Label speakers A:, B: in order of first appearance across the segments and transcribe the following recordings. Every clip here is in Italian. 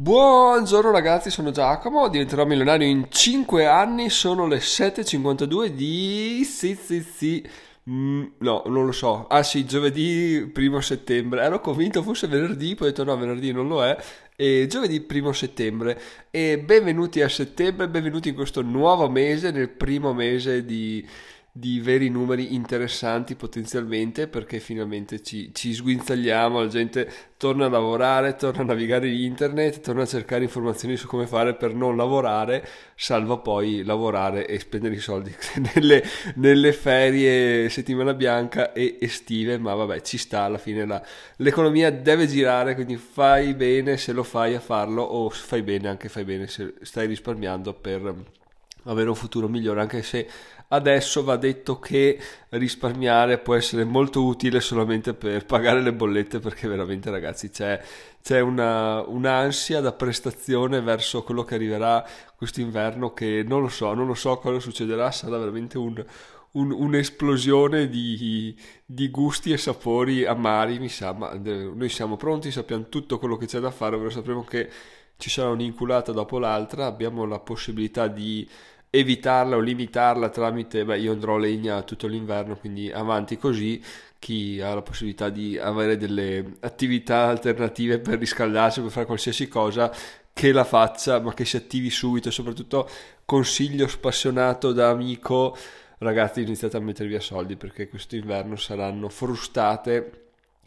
A: Buongiorno ragazzi, sono Giacomo, diventerò milionario in 5 anni, sono le 7.52 di... sì sì sì, mm, no, non lo so, ah sì, giovedì primo settembre, ero convinto fosse venerdì, poi ho detto no, venerdì non lo è, e giovedì primo settembre, e benvenuti a settembre, benvenuti in questo nuovo mese, nel primo mese di di veri numeri interessanti potenzialmente perché finalmente ci, ci sguinzagliamo, la gente torna a lavorare, torna a navigare internet, torna a cercare informazioni su come fare per non lavorare, salvo poi lavorare e spendere i soldi nelle, nelle ferie settimana bianca e estive, ma vabbè ci sta alla fine la, l'economia deve girare, quindi fai bene se lo fai a farlo o fai bene anche fai bene se stai risparmiando per avere un futuro migliore anche se Adesso va detto che risparmiare può essere molto utile solamente per pagare le bollette perché veramente ragazzi c'è, c'è una, un'ansia da prestazione verso quello che arriverà quest'inverno che non lo so, non lo so cosa succederà, sarà veramente un, un, un'esplosione di, di, gusti e sapori amari, mi sa, ma noi siamo pronti, sappiamo tutto quello che c'è da fare, ovvero sapremo che ci sarà un'inculata dopo l'altra, abbiamo la possibilità di evitarla o limitarla tramite, beh io andrò a legna tutto l'inverno, quindi avanti così, chi ha la possibilità di avere delle attività alternative per riscaldarsi, per fare qualsiasi cosa, che la faccia, ma che si attivi subito, soprattutto consiglio spassionato da amico, ragazzi iniziate a mettere via soldi perché questo inverno saranno frustate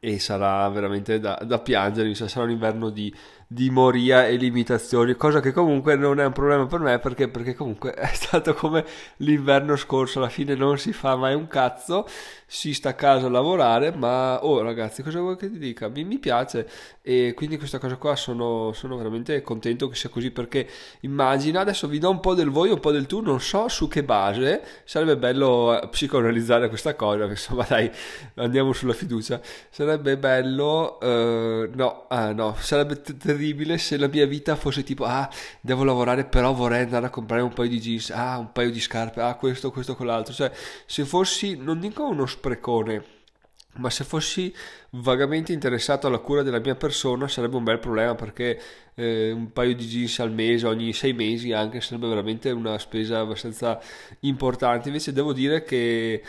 A: e sarà veramente da, da piangere, sarà un inverno di di moria e limitazioni, cosa che comunque non è un problema per me perché, perché comunque è stato come l'inverno scorso, alla fine non si fa mai un cazzo, si sta a casa a lavorare, ma oh ragazzi cosa vuoi che ti dica? Mi, mi piace e quindi questa cosa qua sono, sono, veramente contento che sia così perché immagina, adesso vi do un po' del voi, un po' del tu, non so su che base, sarebbe bello eh, psicoanalizzare questa cosa, insomma dai, andiamo sulla fiducia, sarebbe bello, uh, no, ah, no, sarebbe terribile terribile se la mia vita fosse tipo, ah, devo lavorare, però vorrei andare a comprare un paio di jeans, ah, un paio di scarpe, ah, questo, questo, quell'altro. Cioè, se fossi, non dico uno sprecone, ma se fossi vagamente interessato alla cura della mia persona sarebbe un bel problema perché eh, un paio di jeans al mese, ogni sei mesi anche, sarebbe veramente una spesa abbastanza importante. Invece devo dire che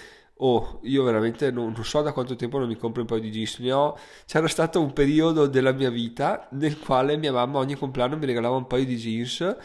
A: oh, io veramente non, non, so da quanto tempo non mi compro un paio di jeans, ne ho, c'era stato un periodo della mia vita nel quale mia mamma ogni compleanno mi regalava un paio di jeans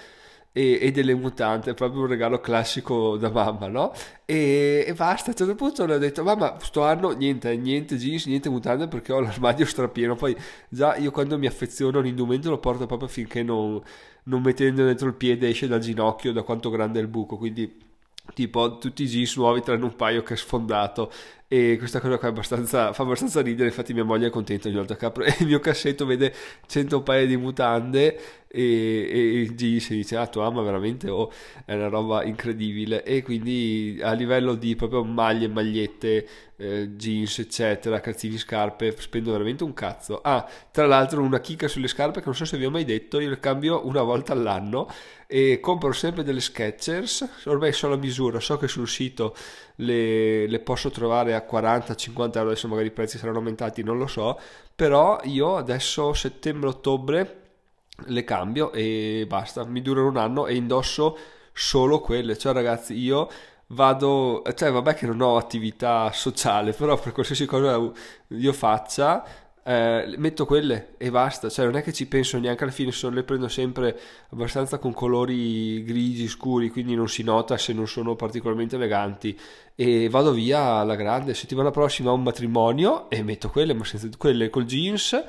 A: e, e delle mutante, proprio un regalo classico da mamma, no? E, e basta, a un certo punto le ho detto, mamma, sto anno niente, niente jeans, niente mutande perché ho l'armadio strapieno, poi già io quando mi affeziono a un indumento lo porto proprio finché non, non mettendo dentro il piede esce dal ginocchio da quanto grande è il buco, quindi tipo tutti i jeans nuovi tranne un paio che è sfondato e questa cosa qua abbastanza, fa abbastanza ridere infatti mia moglie è contenta ogni volta che apro il mio cassetto vede 100 paia di mutande e, e jeans e dice ah tua mamma veramente oh, è una roba incredibile. E quindi a livello di proprio maglie, magliette eh, jeans eccetera, calzini, scarpe spendo veramente un cazzo. Ah tra l'altro una chicca sulle scarpe che non so se vi ho mai detto io le cambio una volta all'anno e compro sempre delle Skechers ormai so la misura so che sul sito le, le posso trovare a 40-50 euro, adesso magari i prezzi saranno aumentati, non lo so, però io adesso settembre-ottobre le cambio e basta, mi durano un anno e indosso solo quelle, cioè ragazzi io vado, cioè vabbè che non ho attività sociale, però per qualsiasi cosa io faccia eh, metto quelle e basta, cioè non è che ci penso neanche alla fine, sono, le prendo sempre abbastanza con colori grigi scuri, quindi non si nota se non sono particolarmente eleganti. E vado via alla grande, settimana prossima ho un matrimonio e metto quelle, ma senza quelle col jeans,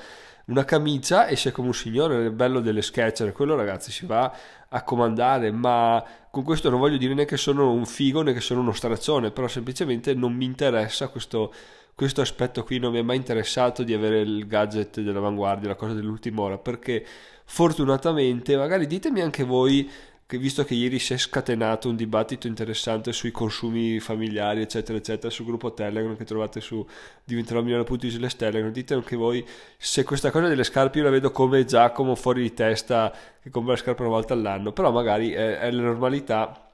A: una camicia e sei come un signore, il bello delle sketcher, quello ragazzi si va a comandare, ma con questo non voglio dire né che sono un figo né che sono uno straccione, però semplicemente non mi interessa questo questo aspetto qui non mi è mai interessato di avere il gadget dell'avanguardia, la cosa dell'ultima ora, perché fortunatamente, magari ditemi anche voi, che visto che ieri si è scatenato un dibattito interessante sui consumi familiari, eccetera, eccetera, sul gruppo Telegram che trovate su diventerò milione.it Telegram, dite anche voi se questa cosa delle scarpe io la vedo come Giacomo fuori di testa che compra le scarpe una volta all'anno, però magari è, è la normalità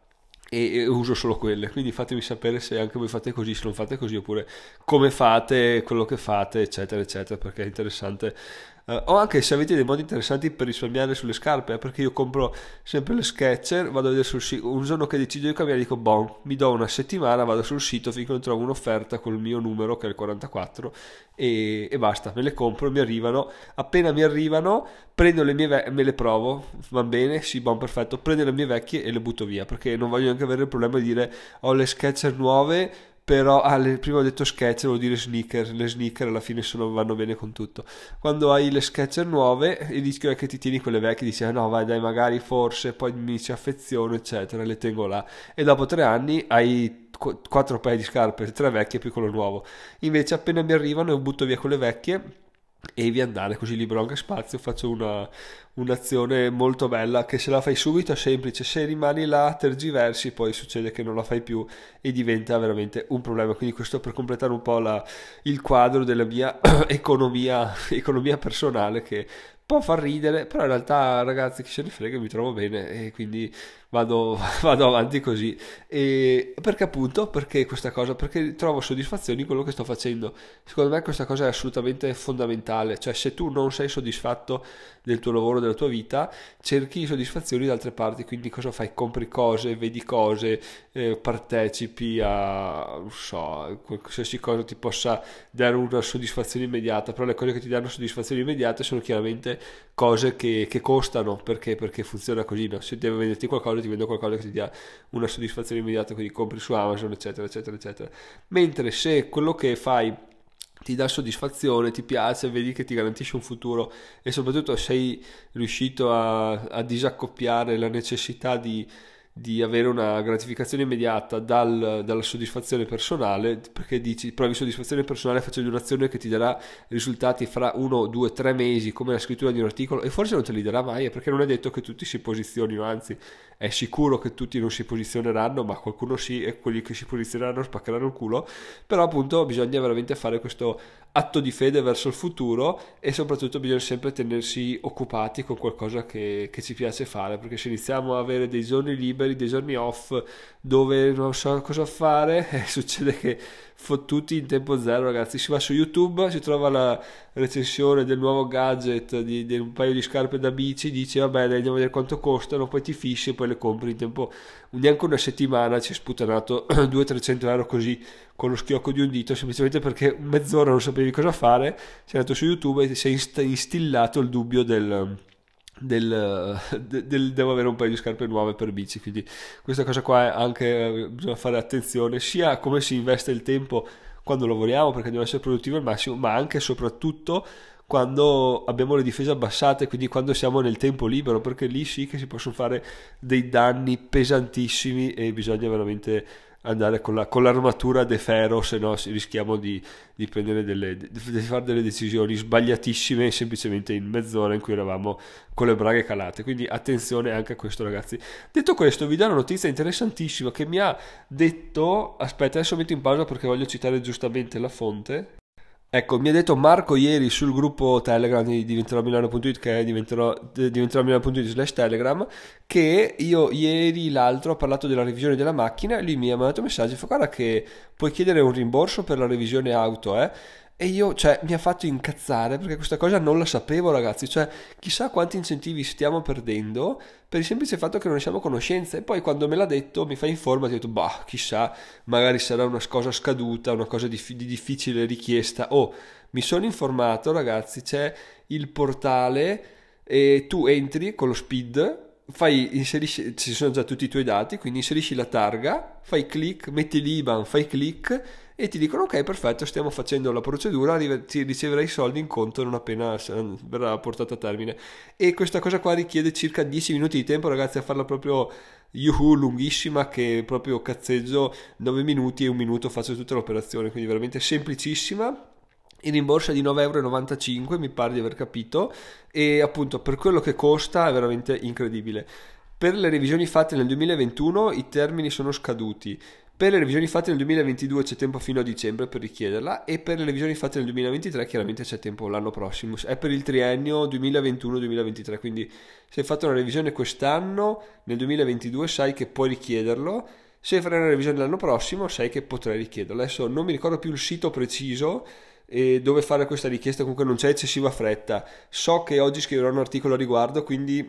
A: e uso solo quelle quindi fatemi sapere se anche voi fate così se non fate così oppure come fate quello che fate eccetera eccetera perché è interessante Uh, o anche se avete dei modi interessanti per risparmiare sulle scarpe, eh, perché io compro sempre le Sketcher, vado a vedere sul sito, un giorno che decido di cambiare dico, bon, mi do una settimana, vado sul sito finché non trovo un'offerta col mio numero che è il 44 e, e basta, me le compro, mi arrivano, appena mi arrivano prendo le mie vecchie, me le provo, va bene, sì, buon perfetto, prendo le mie vecchie e le butto via, perché non voglio neanche avere il problema di dire ho le Sketcher nuove però ah, prima ho detto sketch, vuol dire sneaker, le sneaker alla fine sono, vanno bene con tutto. Quando hai le sketcher nuove, il rischio è che ti tieni quelle vecchie, dici ah, no vai dai magari forse, poi mi ci affeziono eccetera, le tengo là. E dopo tre anni hai quattro paia di scarpe, tre vecchie più quello nuovo. Invece appena mi arrivano io butto via quelle vecchie e vi andare così libero anche spazio faccio una, un'azione molto bella che se la fai subito è semplice se rimani là tergiversi poi succede che non la fai più e diventa veramente un problema quindi questo per completare un po' la, il quadro della mia economia, economia personale che può far ridere però in realtà ragazzi chi se ne frega mi trovo bene e quindi vado, vado avanti così. E perché appunto? Perché questa cosa? Perché trovo soddisfazione in quello che sto facendo. Secondo me questa cosa è assolutamente fondamentale. Cioè, se tu non sei soddisfatto del tuo lavoro, della tua vita, cerchi soddisfazioni da altre parti. Quindi cosa fai? Compri cose, vedi cose, eh, partecipi a, so, qualsiasi cosa ti possa dare una soddisfazione immediata. Però le cose che ti danno soddisfazione immediata sono chiaramente cose che, che costano. Perché? Perché funziona così. No? Se devo venderti qualcosa ti vendo qualcosa che ti dia una soddisfazione immediata, quindi compri su Amazon, eccetera, eccetera, eccetera. Mentre se quello che fai ti dà soddisfazione, ti piace, vedi che ti garantisce un futuro e soprattutto sei riuscito a, a disaccoppiare la necessità di di avere una gratificazione immediata dal, dalla soddisfazione personale, perché dici provi soddisfazione personale facendo un'azione che ti darà risultati fra uno, due, tre mesi, come la scrittura di un articolo, e forse non te li darà mai, perché non è detto che tutti si posizionino, anzi è sicuro che tutti non si posizioneranno, ma qualcuno sì, e quelli che si posizioneranno spaccheranno il culo, però appunto bisogna veramente fare questo atto di fede verso il futuro e soprattutto bisogna sempre tenersi occupati con qualcosa che, che ci piace fare, perché se iniziamo a avere dei giorni liberi, dei giorni off dove non so cosa fare e succede che fottuti in tempo zero ragazzi. Si va su youtube si trova la recensione del nuovo gadget di, di un paio di scarpe da bici dici vabbè andiamo a vedere quanto costano poi ti fissi e poi le compri in tempo neanche una settimana ci è sputanato 200-300 euro così con lo schiocco di un dito semplicemente perché mezz'ora non sapevi cosa fare. Sei andato su youtube e ti sei instillato il dubbio del del, del, devo avere un paio di scarpe nuove per bici quindi questa cosa qua è anche bisogna fare attenzione sia a come si investe il tempo quando lavoriamo perché dobbiamo essere produttivi al massimo ma anche e soprattutto quando abbiamo le difese abbassate quindi quando siamo nel tempo libero perché lì sì che si possono fare dei danni pesantissimi e bisogna veramente andare con, la, con l'armatura de ferro, se no rischiamo di, di, delle, di, fare delle decisioni sbagliatissime semplicemente in mezz'ora in cui eravamo con le braghe calate. Quindi attenzione anche a questo, ragazzi. Detto questo, vi do una notizia interessantissima che mi ha detto. Aspetta, adesso metto in pausa perché voglio citare giustamente la fonte. Ecco, mi ha detto Marco ieri sul gruppo Telegram di diventerò che è diventerò, diventerò slash Telegram, che io ieri l'altro ho parlato della revisione della macchina e lui mi ha mandato un messaggio e fa guarda che puoi chiedere un rimborso per la revisione auto, eh? E io, cioè, mi ha fatto incazzare perché questa cosa non la sapevo, ragazzi. Cioè, chissà quanti incentivi stiamo perdendo per il semplice fatto che non ne siamo a conoscenza. E poi quando me l'ha detto, mi fa informa, ti ho detto, bah, chissà, magari sarà una cosa scaduta, una cosa di, di difficile richiesta. Oh, mi sono informato, ragazzi, c'è il portale e tu entri con lo speed fai, inserisci, ci sono già tutti i tuoi dati, quindi inserisci la targa, fai click, metti l'IBAN, fai click e ti dicono ok perfetto stiamo facendo la procedura ti riceverai i soldi in conto non appena verrà portata a termine. E questa cosa qua richiede circa 10 minuti di tempo ragazzi a farla proprio yuhu lunghissima che proprio cazzeggio 9 minuti e un minuto faccio tutta l'operazione quindi veramente semplicissima. Il rimborso è di 9,95 euro mi pare di aver capito e appunto per quello che costa è veramente incredibile. Per le revisioni fatte nel 2021 i termini sono scaduti per le revisioni fatte nel 2022 c'è tempo fino a dicembre per richiederla e per le revisioni fatte nel 2023 chiaramente c'è tempo l'anno prossimo. È per il triennio 2021-2023, quindi se hai fatto una revisione quest'anno, nel 2022 sai che puoi richiederlo. Se farai una revisione l'anno prossimo sai che potrai richiederlo. Adesso non mi ricordo più il sito preciso, e dove fare questa richiesta comunque non c'è eccessiva fretta. So che oggi scriverò un articolo a riguardo, quindi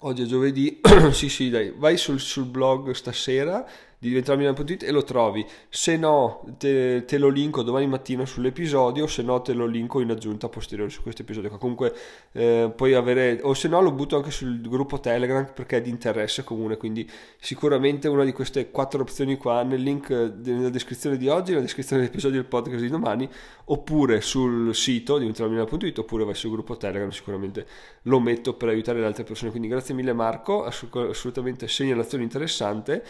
A: oggi è giovedì, sì sì dai, vai sul, sul blog stasera di diventarmilano.it e lo trovi. Se no, te, te, lo linko domani mattina sull'episodio, se no te lo linko in aggiunta posteriore su questo episodio. Comunque eh, puoi avere, o se no lo butto anche sul gruppo Telegram perché è di interesse comune, quindi sicuramente una di queste quattro opzioni qua nel link nella descrizione di oggi, nella descrizione dell'episodio del podcast di domani, oppure sul sito diventarmilano.it, oppure vai sul gruppo Telegram, sicuramente lo metto per aiutare le altre persone. Quindi grazie mille Marco, assolutamente segnalazione interessante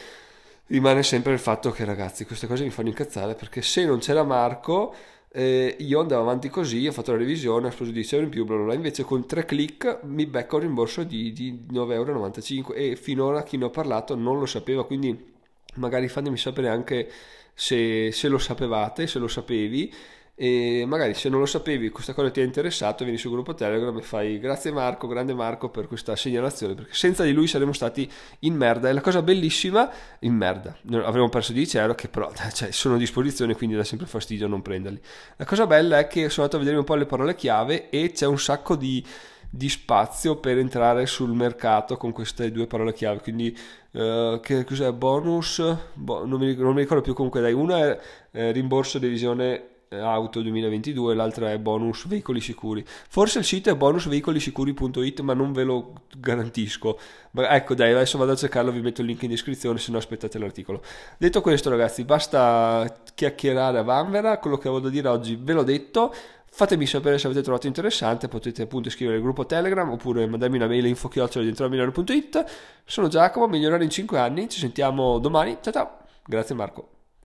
A: rimane sempre il fatto che ragazzi queste cose mi fanno incazzare perché se non c'era Marco eh, io andavo avanti così, ho fatto la revisione, ho speso 10 euro in più, bla bla bla. invece con tre click mi becco un rimborso di, di 9,95 euro e finora chi ne ho parlato non lo sapeva, quindi magari fatemi sapere anche se, se lo sapevate, se lo sapevi e magari se non lo sapevi questa cosa ti è interessato vieni sul gruppo Telegram e fai grazie Marco, grande Marco per questa segnalazione perché senza di lui saremmo stati in merda. E la cosa bellissima in merda, avremmo perso 10 euro che però cioè, sono a disposizione quindi dà sempre fastidio non prenderli. La cosa bella è che sono andato a vedere un po' le parole chiave e c'è un sacco di, di spazio per entrare sul mercato con queste due parole chiave. Quindi uh, che cos'è? Bonus? Bo- non, mi, non, mi, ricordo più comunque dai una è eh, rimborso di visione auto 2022, l'altra è bonus veicoli sicuri. Forse il sito è bonusveicolisicuri.it, ma non ve lo garantisco. Ma ecco, dai, adesso vado a cercarlo, vi metto il link in descrizione, se no aspettate l'articolo. Detto questo, ragazzi, basta chiacchierare a vanvera, quello che avevo da dire oggi ve l'ho detto. Fatemi sapere se avete trovato interessante, potete appunto iscrivervi al gruppo Telegram oppure mandarmi una mail info Sono Giacomo, migliorare in 5 anni, ci sentiamo domani. Ciao ciao, grazie Marco.